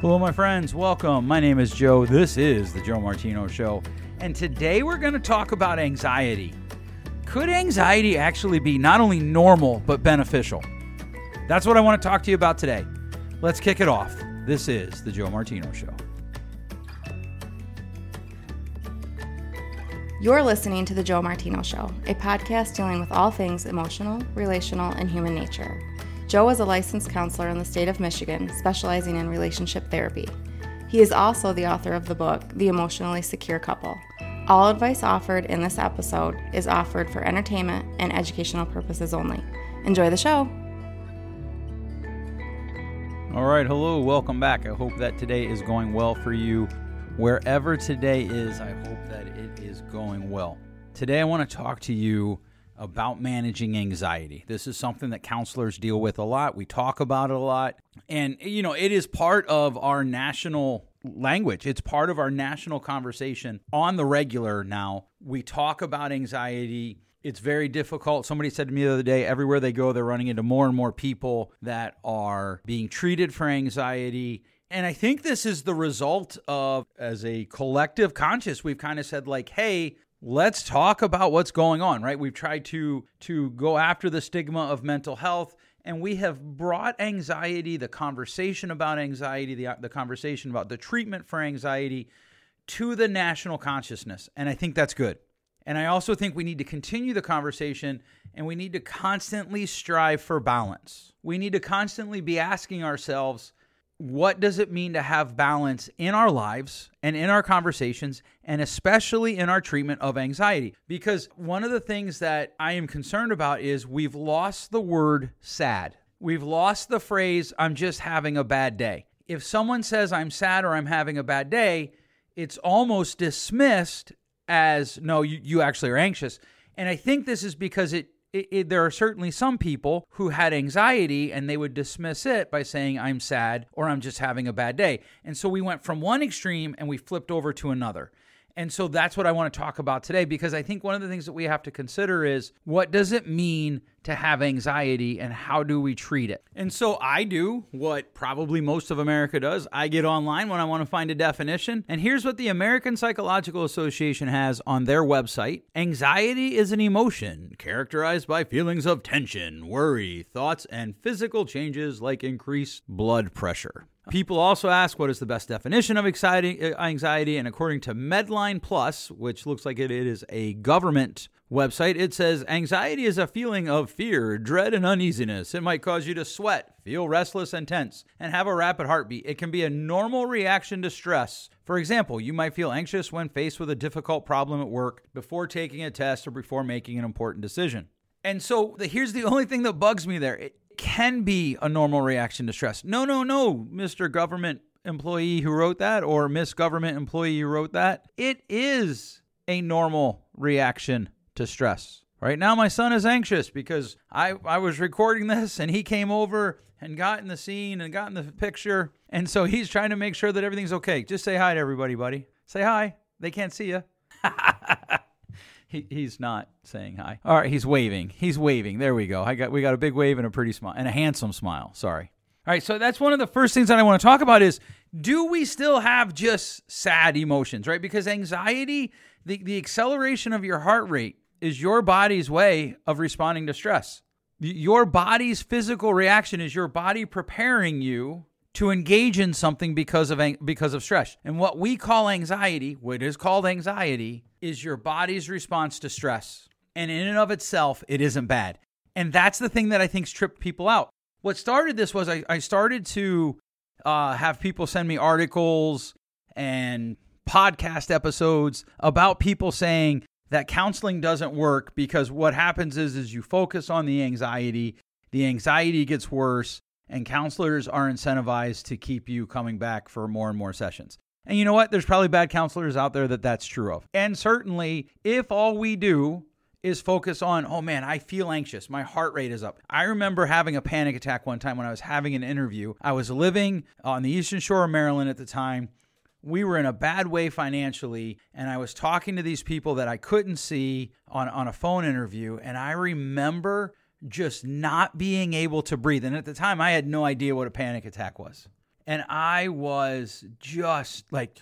Hello, my friends. Welcome. My name is Joe. This is the Joe Martino Show. And today we're going to talk about anxiety. Could anxiety actually be not only normal, but beneficial? That's what I want to talk to you about today. Let's kick it off. This is the Joe Martino Show. You're listening to The Joe Martino Show, a podcast dealing with all things emotional, relational, and human nature. Joe is a licensed counselor in the state of Michigan, specializing in relationship therapy. He is also the author of the book, The Emotionally Secure Couple. All advice offered in this episode is offered for entertainment and educational purposes only. Enjoy the show. All right, hello, welcome back. I hope that today is going well for you. Wherever today is, I hope that it is going well. Today, I want to talk to you about managing anxiety. This is something that counselors deal with a lot. We talk about it a lot. And, you know, it is part of our national language, it's part of our national conversation on the regular now. We talk about anxiety. It's very difficult. Somebody said to me the other day, everywhere they go, they're running into more and more people that are being treated for anxiety. And I think this is the result of, as a collective conscious, we've kind of said, like, hey, let's talk about what's going on right? We've tried to to go after the stigma of mental health and we have brought anxiety the conversation about anxiety the, the conversation about the treatment for anxiety to the national consciousness and i think that's good. And i also think we need to continue the conversation and we need to constantly strive for balance. We need to constantly be asking ourselves what does it mean to have balance in our lives and in our conversations, and especially in our treatment of anxiety? Because one of the things that I am concerned about is we've lost the word sad. We've lost the phrase, I'm just having a bad day. If someone says I'm sad or I'm having a bad day, it's almost dismissed as no, you, you actually are anxious. And I think this is because it it, it, there are certainly some people who had anxiety and they would dismiss it by saying, I'm sad or I'm just having a bad day. And so we went from one extreme and we flipped over to another. And so that's what I want to talk about today because I think one of the things that we have to consider is what does it mean to have anxiety and how do we treat it? And so I do what probably most of America does. I get online when I want to find a definition. And here's what the American Psychological Association has on their website Anxiety is an emotion characterized by feelings of tension, worry, thoughts, and physical changes like increased blood pressure. People also ask what is the best definition of uh, anxiety, and according to Medline Plus, which looks like it is a government website, it says anxiety is a feeling of fear, dread, and uneasiness. It might cause you to sweat, feel restless and tense, and have a rapid heartbeat. It can be a normal reaction to stress. For example, you might feel anxious when faced with a difficult problem at work, before taking a test, or before making an important decision. And so the, here's the only thing that bugs me there. It, can be a normal reaction to stress. No, no, no, Mr. Government employee who wrote that or Miss Government employee who wrote that. It is a normal reaction to stress. Right now, my son is anxious because I, I was recording this and he came over and got in the scene and got in the picture. And so he's trying to make sure that everything's okay. Just say hi to everybody, buddy. Say hi. They can't see you. he, he's not saying hi. All right, he's waving. He's waving. There we go. I got we got a big wave and a pretty smile and a handsome smile. Sorry. All right, so that's one of the first things that I want to talk about is do we still have just sad emotions, right? Because anxiety, the, the acceleration of your heart rate is your body's way of responding to stress. Your body's physical reaction is your body preparing you to engage in something because of because of stress. And what we call anxiety, what is called anxiety, is your body's response to stress. And in and of itself, it isn't bad. And that's the thing that I think's tripped people out. What started this was I, I started to uh, have people send me articles and podcast episodes about people saying that counseling doesn't work because what happens is is you focus on the anxiety, the anxiety gets worse, and counselors are incentivized to keep you coming back for more and more sessions. And you know what? There's probably bad counselors out there that that's true of. And certainly, if all we do is focus on, oh man, I feel anxious. My heart rate is up. I remember having a panic attack one time when I was having an interview. I was living on the eastern shore of Maryland at the time. We were in a bad way financially, and I was talking to these people that I couldn't see on, on a phone interview. And I remember just not being able to breathe. And at the time, I had no idea what a panic attack was. And I was just like,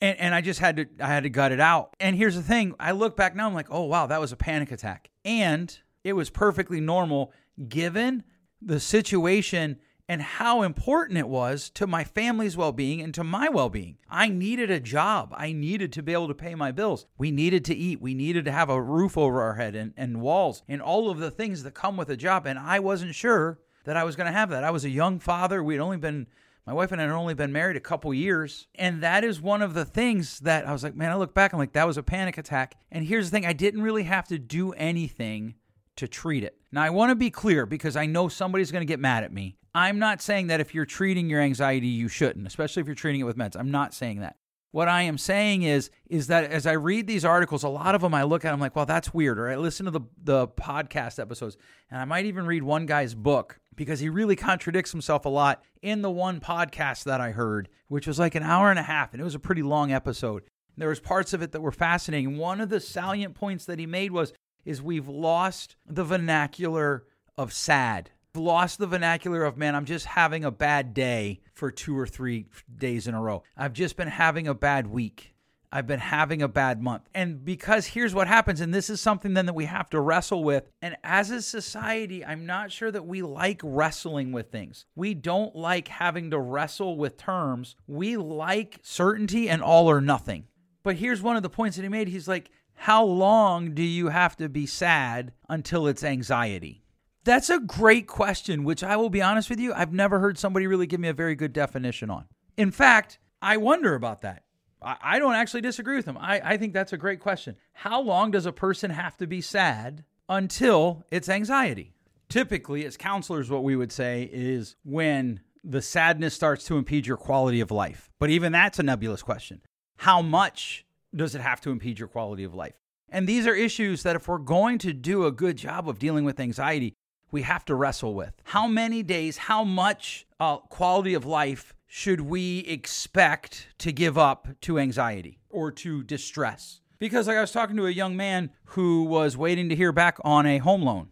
and, and I just had to I had to gut it out. And here's the thing: I look back now, I'm like, oh wow, that was a panic attack, and it was perfectly normal given the situation and how important it was to my family's well being and to my well being. I needed a job. I needed to be able to pay my bills. We needed to eat. We needed to have a roof over our head and, and walls and all of the things that come with a job. And I wasn't sure that I was going to have that. I was a young father. We'd only been my wife and I had only been married a couple years. And that is one of the things that I was like, man, I look back, I'm like, that was a panic attack. And here's the thing I didn't really have to do anything to treat it. Now, I want to be clear because I know somebody's going to get mad at me. I'm not saying that if you're treating your anxiety, you shouldn't, especially if you're treating it with meds. I'm not saying that. What I am saying is, is that as I read these articles, a lot of them I look at, I'm like, well, that's weird. Or I listen to the, the podcast episodes, and I might even read one guy's book because he really contradicts himself a lot in the one podcast that I heard, which was like an hour and a half, and it was a pretty long episode. There was parts of it that were fascinating. One of the salient points that he made was is we've lost the vernacular of sad. Lost the vernacular of man, I'm just having a bad day for two or three days in a row. I've just been having a bad week. I've been having a bad month. And because here's what happens, and this is something then that we have to wrestle with. And as a society, I'm not sure that we like wrestling with things. We don't like having to wrestle with terms. We like certainty and all or nothing. But here's one of the points that he made. He's like, How long do you have to be sad until it's anxiety? That's a great question, which I will be honest with you, I've never heard somebody really give me a very good definition on. In fact, I wonder about that. I don't actually disagree with them. I, I think that's a great question. How long does a person have to be sad until it's anxiety? Typically, as counselors, what we would say is when the sadness starts to impede your quality of life. But even that's a nebulous question. How much does it have to impede your quality of life? And these are issues that, if we're going to do a good job of dealing with anxiety, we have to wrestle with. How many days, how much uh, quality of life should we expect to give up to anxiety or to distress? Because like I was talking to a young man who was waiting to hear back on a home loan.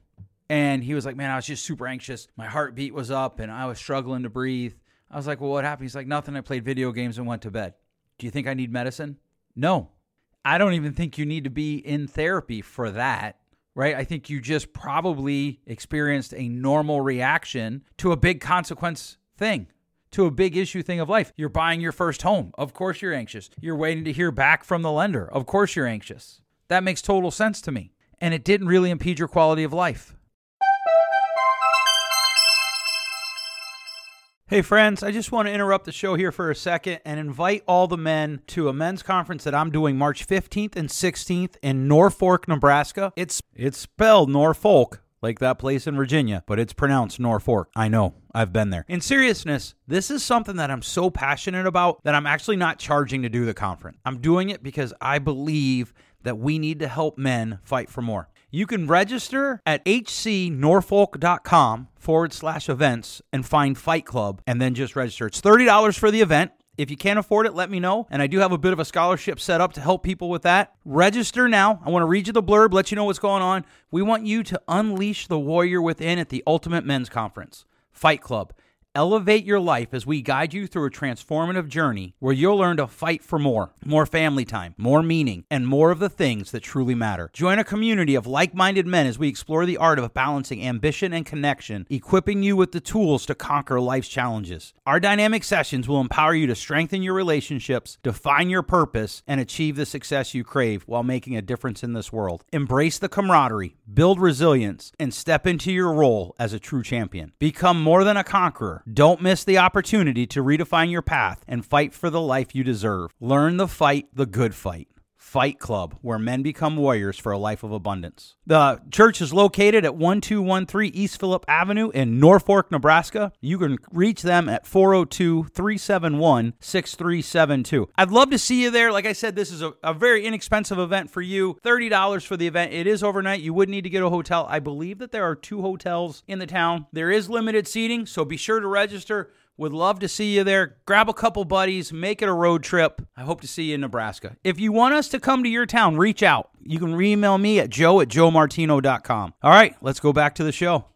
And he was like, Man, I was just super anxious. My heartbeat was up and I was struggling to breathe. I was like, Well, what happened? He's like, Nothing. I played video games and went to bed. Do you think I need medicine? No. I don't even think you need to be in therapy for that, right? I think you just probably experienced a normal reaction to a big consequence thing to a big issue thing of life. You're buying your first home. Of course you're anxious. You're waiting to hear back from the lender. Of course you're anxious. That makes total sense to me. And it didn't really impede your quality of life. Hey, friends, I just want to interrupt the show here for a second and invite all the men to a men's conference that I'm doing March 15th and 16th in Norfolk, Nebraska. It's it's spelled Norfolk, like that place in Virginia, but it's pronounced Norfolk. I know. I've been there. In seriousness, this is something that I'm so passionate about that I'm actually not charging to do the conference. I'm doing it because I believe that we need to help men fight for more. You can register at hcnorfolk.com forward slash events and find Fight Club and then just register. It's $30 for the event. If you can't afford it, let me know. And I do have a bit of a scholarship set up to help people with that. Register now. I want to read you the blurb, let you know what's going on. We want you to unleash the warrior within at the Ultimate Men's Conference. Fight Club. Elevate your life as we guide you through a transformative journey where you'll learn to fight for more, more family time, more meaning, and more of the things that truly matter. Join a community of like minded men as we explore the art of balancing ambition and connection, equipping you with the tools to conquer life's challenges. Our dynamic sessions will empower you to strengthen your relationships, define your purpose, and achieve the success you crave while making a difference in this world. Embrace the camaraderie, build resilience, and step into your role as a true champion. Become more than a conqueror don't miss the opportunity to redefine your path and fight for the life you deserve. Learn the fight, the good fight. Fight Club, where men become warriors for a life of abundance. The church is located at 1213 East Phillip Avenue in Norfolk, Nebraska. You can reach them at 402 371 6372. I'd love to see you there. Like I said, this is a, a very inexpensive event for you $30 for the event. It is overnight. You would need to get a hotel. I believe that there are two hotels in the town. There is limited seating, so be sure to register. Would love to see you there. Grab a couple buddies, make it a road trip. I hope to see you in Nebraska. If you want us to come to your town, reach out. You can email me at joe at joemartino.com. All right, let's go back to the show.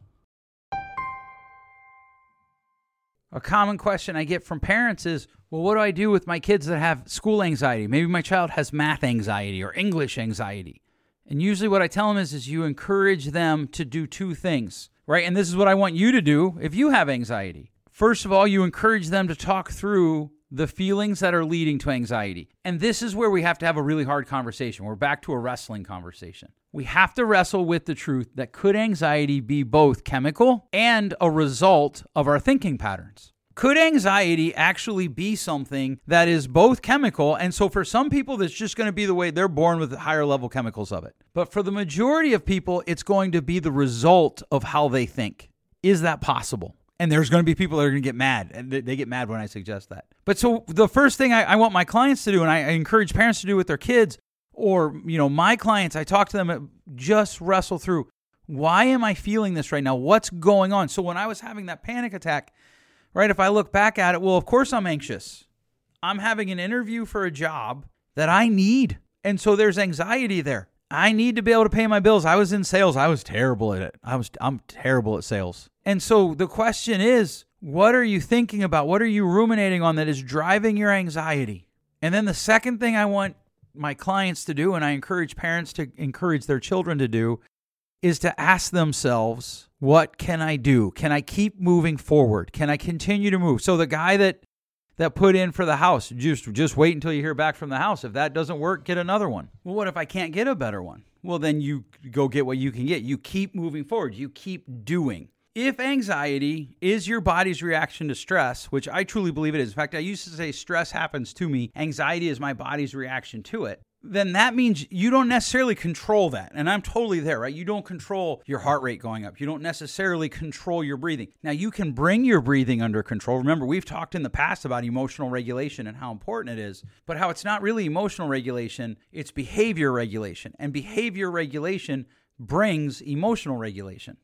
A common question I get from parents is, well, what do I do with my kids that have school anxiety? Maybe my child has math anxiety or English anxiety. And usually what I tell them is, is you encourage them to do two things, right? And this is what I want you to do if you have anxiety. First of all, you encourage them to talk through the feelings that are leading to anxiety. And this is where we have to have a really hard conversation. We're back to a wrestling conversation. We have to wrestle with the truth that could anxiety be both chemical and a result of our thinking patterns? Could anxiety actually be something that is both chemical? And so, for some people, that's just going to be the way they're born with higher level chemicals of it. But for the majority of people, it's going to be the result of how they think. Is that possible? And there's going to be people that are going to get mad, and they get mad when I suggest that. But so the first thing I, I want my clients to do, and I, I encourage parents to do with their kids, or you know my clients, I talk to them, uh, just wrestle through. Why am I feeling this right now? What's going on? So when I was having that panic attack, right? If I look back at it, well, of course I'm anxious. I'm having an interview for a job that I need, and so there's anxiety there. I need to be able to pay my bills. I was in sales. I was terrible at it. I was I'm terrible at sales. And so the question is, what are you thinking about? What are you ruminating on that is driving your anxiety? And then the second thing I want my clients to do and I encourage parents to encourage their children to do is to ask themselves, what can I do? Can I keep moving forward? Can I continue to move? So the guy that that put in for the house. Just just wait until you hear back from the house. If that doesn't work, get another one. Well, what if I can't get a better one? Well, then you go get what you can get. You keep moving forward. You keep doing. If anxiety is your body's reaction to stress, which I truly believe it is. In fact, I used to say stress happens to me, anxiety is my body's reaction to it then that means you don't necessarily control that. And I'm totally there, right? You don't control your heart rate going up. You don't necessarily control your breathing. Now, you can bring your breathing under control. Remember, we've talked in the past about emotional regulation and how important it is, but how it's not really emotional regulation, it's behavior regulation. And behavior regulation brings emotional regulation.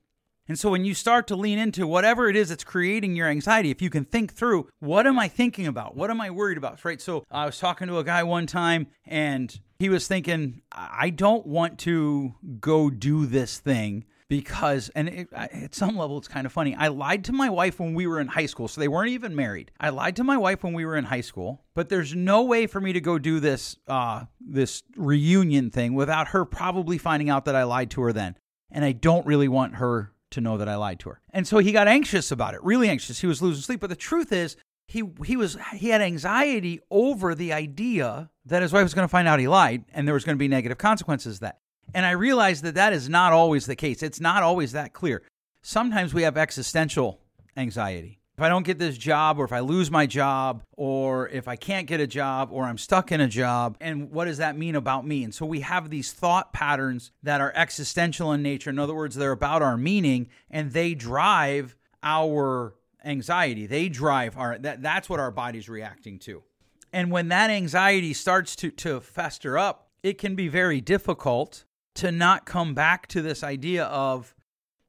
And so when you start to lean into whatever it is that's creating your anxiety, if you can think through, what am I thinking about? What am I worried about? Right. So I was talking to a guy one time and he was thinking, I don't want to go do this thing because, and it, at some level, it's kind of funny. I lied to my wife when we were in high school, so they weren't even married. I lied to my wife when we were in high school, but there's no way for me to go do this, uh, this reunion thing without her probably finding out that I lied to her then. And I don't really want her to know that I lied to her. And so he got anxious about it, really anxious. He was losing sleep. But the truth is, he he was he had anxiety over the idea that his wife was going to find out he lied and there was going to be negative consequences that. And I realized that that is not always the case. It's not always that clear. Sometimes we have existential anxiety if I don't get this job, or if I lose my job, or if I can't get a job, or I'm stuck in a job, and what does that mean about me? And so we have these thought patterns that are existential in nature. In other words, they're about our meaning and they drive our anxiety. They drive our that, that's what our body's reacting to. And when that anxiety starts to, to fester up, it can be very difficult to not come back to this idea of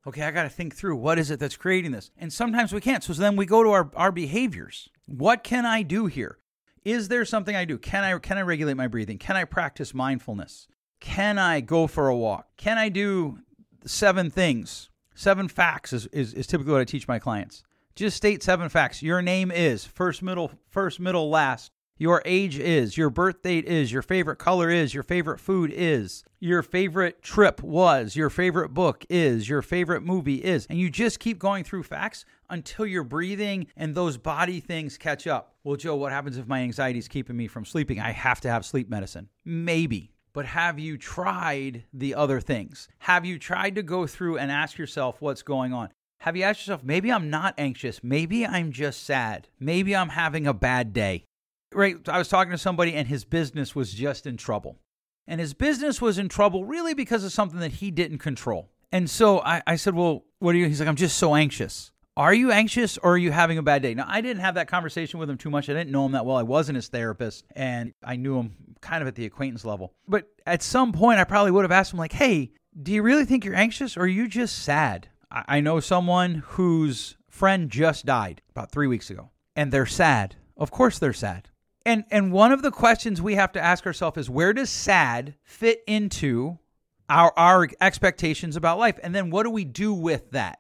okay, I got to think through what is it that's creating this? And sometimes we can't. So then we go to our, our behaviors. What can I do here? Is there something I do? Can I can I regulate my breathing? Can I practice mindfulness? Can I go for a walk? Can I do seven things? Seven facts is, is, is typically what I teach my clients. Just state seven facts. Your name is first, middle, first, middle, last. Your age is, your birth date is, your favorite color is, your favorite food is, your favorite trip was, your favorite book is, your favorite movie is. And you just keep going through facts until your breathing and those body things catch up. Well, Joe, what happens if my anxiety is keeping me from sleeping? I have to have sleep medicine. Maybe. But have you tried the other things? Have you tried to go through and ask yourself what's going on? Have you asked yourself, maybe I'm not anxious. Maybe I'm just sad. Maybe I'm having a bad day right, I was talking to somebody and his business was just in trouble. And his business was in trouble really because of something that he didn't control. And so I, I said, Well, what are you? He's like, I'm just so anxious. Are you anxious or are you having a bad day? Now, I didn't have that conversation with him too much. I didn't know him that well. I wasn't his therapist and I knew him kind of at the acquaintance level. But at some point, I probably would have asked him, like, Hey, do you really think you're anxious or are you just sad? I, know someone whose friend just died about three weeks ago and they're sad. Of course, they're sad. And and one of the questions we have to ask ourselves is where does sad fit into our our expectations about life? And then what do we do with that?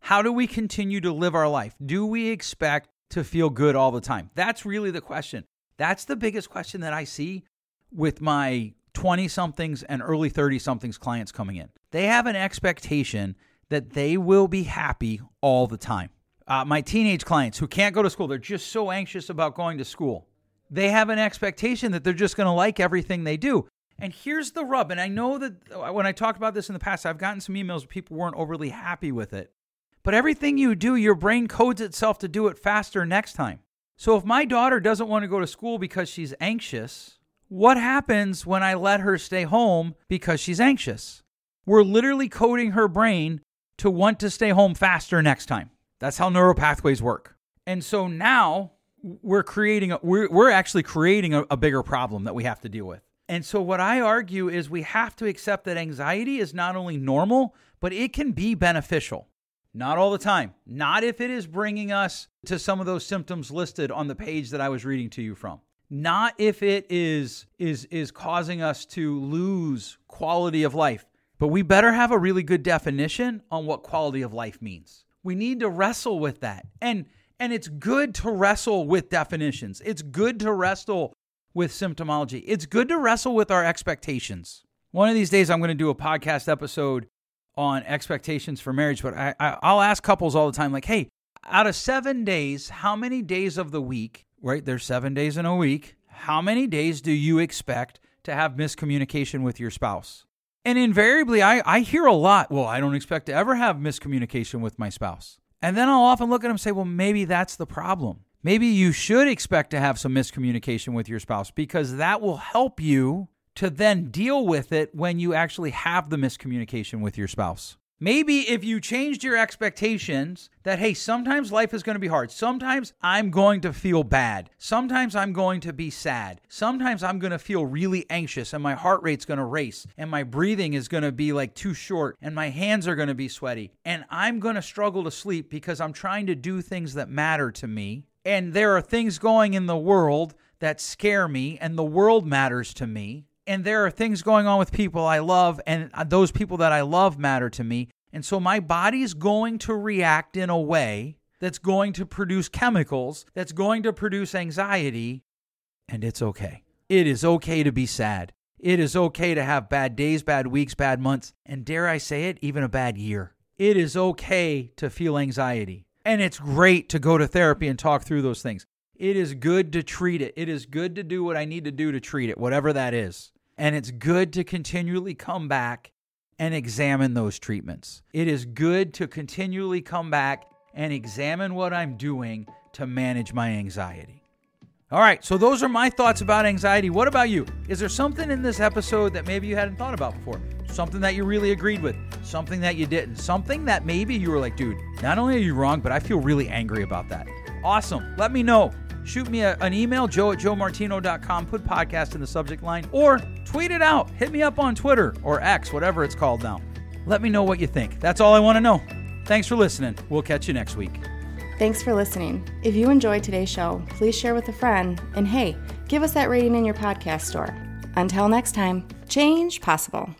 How do we continue to live our life? Do we expect to feel good all the time? That's really the question. That's the biggest question that I see with my 20 somethings and early 30 somethings clients coming in. They have an expectation that they will be happy all the time. Uh, my teenage clients who can't go to school, they're just so anxious about going to school. They have an expectation that they're just going to like everything they do. And here's the rub. And I know that uh, when I talked about this in the past, I've gotten some emails where people weren't overly happy with it. But everything you do, your brain codes itself to do it faster next time. So if my daughter doesn't want to go to school because she's anxious, what happens when I let her stay home because she's anxious? We're literally coding her brain to want to stay home faster next time. That's how neural pathways work. And so now we're creating, a, we're, we're actually creating a, a bigger problem that we have to deal with. And so what I argue is we have to accept that anxiety is not only normal, but it can be beneficial. Not all the time. Not if it is bringing us to some of those symptoms listed on the page that I was reading to you from. Not if it is is is causing us to lose quality of life. But we better have a really good definition on what quality of life means. We need to wrestle with that. And and it's good to wrestle with definitions. It's good to wrestle with symptomology. It's good to wrestle with our expectations. One of these days I'm going to do a podcast episode on expectations for marriage, but I, I will ask couples all the time, like, hey, out of seven days, how many days of the week, right? There's seven days in a week. How many days do you expect to have miscommunication with your spouse? And invariably, I, I hear a lot, well, I don't expect to ever have miscommunication with my spouse. And then I'll often look at them and say, well, maybe that's the problem. Maybe you should expect to have some miscommunication with your spouse because that will help you to then deal with it when you actually have the miscommunication with your spouse. Maybe if you changed your expectations that, hey, sometimes life is going to be hard. Sometimes I'm going to feel bad. Sometimes I'm going to be sad. Sometimes I'm going to feel really anxious and my heart rate's going to race and my breathing is going to be like too short and my hands are going to be sweaty and I'm going to struggle to sleep because I'm trying to do things that matter to me. And there are things going in the world that scare me and the world matters to me and there are things going on with people I love, and uh, those people that I love matter to me. And so my body's going to react in a way that's going to produce chemicals, that's going to produce anxiety, and it's okay. It is okay to be sad. It is okay to have bad days, bad weeks, bad months, and dare I say it, even a bad year. It is okay to feel anxiety. And it's great to go to therapy and talk through those things. It is good to treat it. It is good to do what I need to do to treat it, whatever that is. And it's good to continually come back and examine those treatments. It is good to continually come back and examine what I'm doing to manage my anxiety. All right, so those are my thoughts about anxiety. What about you? Is there something in this episode that maybe you hadn't thought about before? Something that you really agreed with? Something that you didn't? Something that maybe you were like, dude, not only are you wrong, but I feel really angry about that. Awesome. Let me know shoot me a, an email, joe at joemartino.com, put podcast in the subject line, or tweet it out. Hit me up on Twitter or X, whatever it's called now. Let me know what you think. That's all I want to know. Thanks for listening. We'll catch you next week. Thanks for listening. If you enjoyed today's show, please share with a friend. And hey, give us that rating in your podcast store. Until next time, change possible.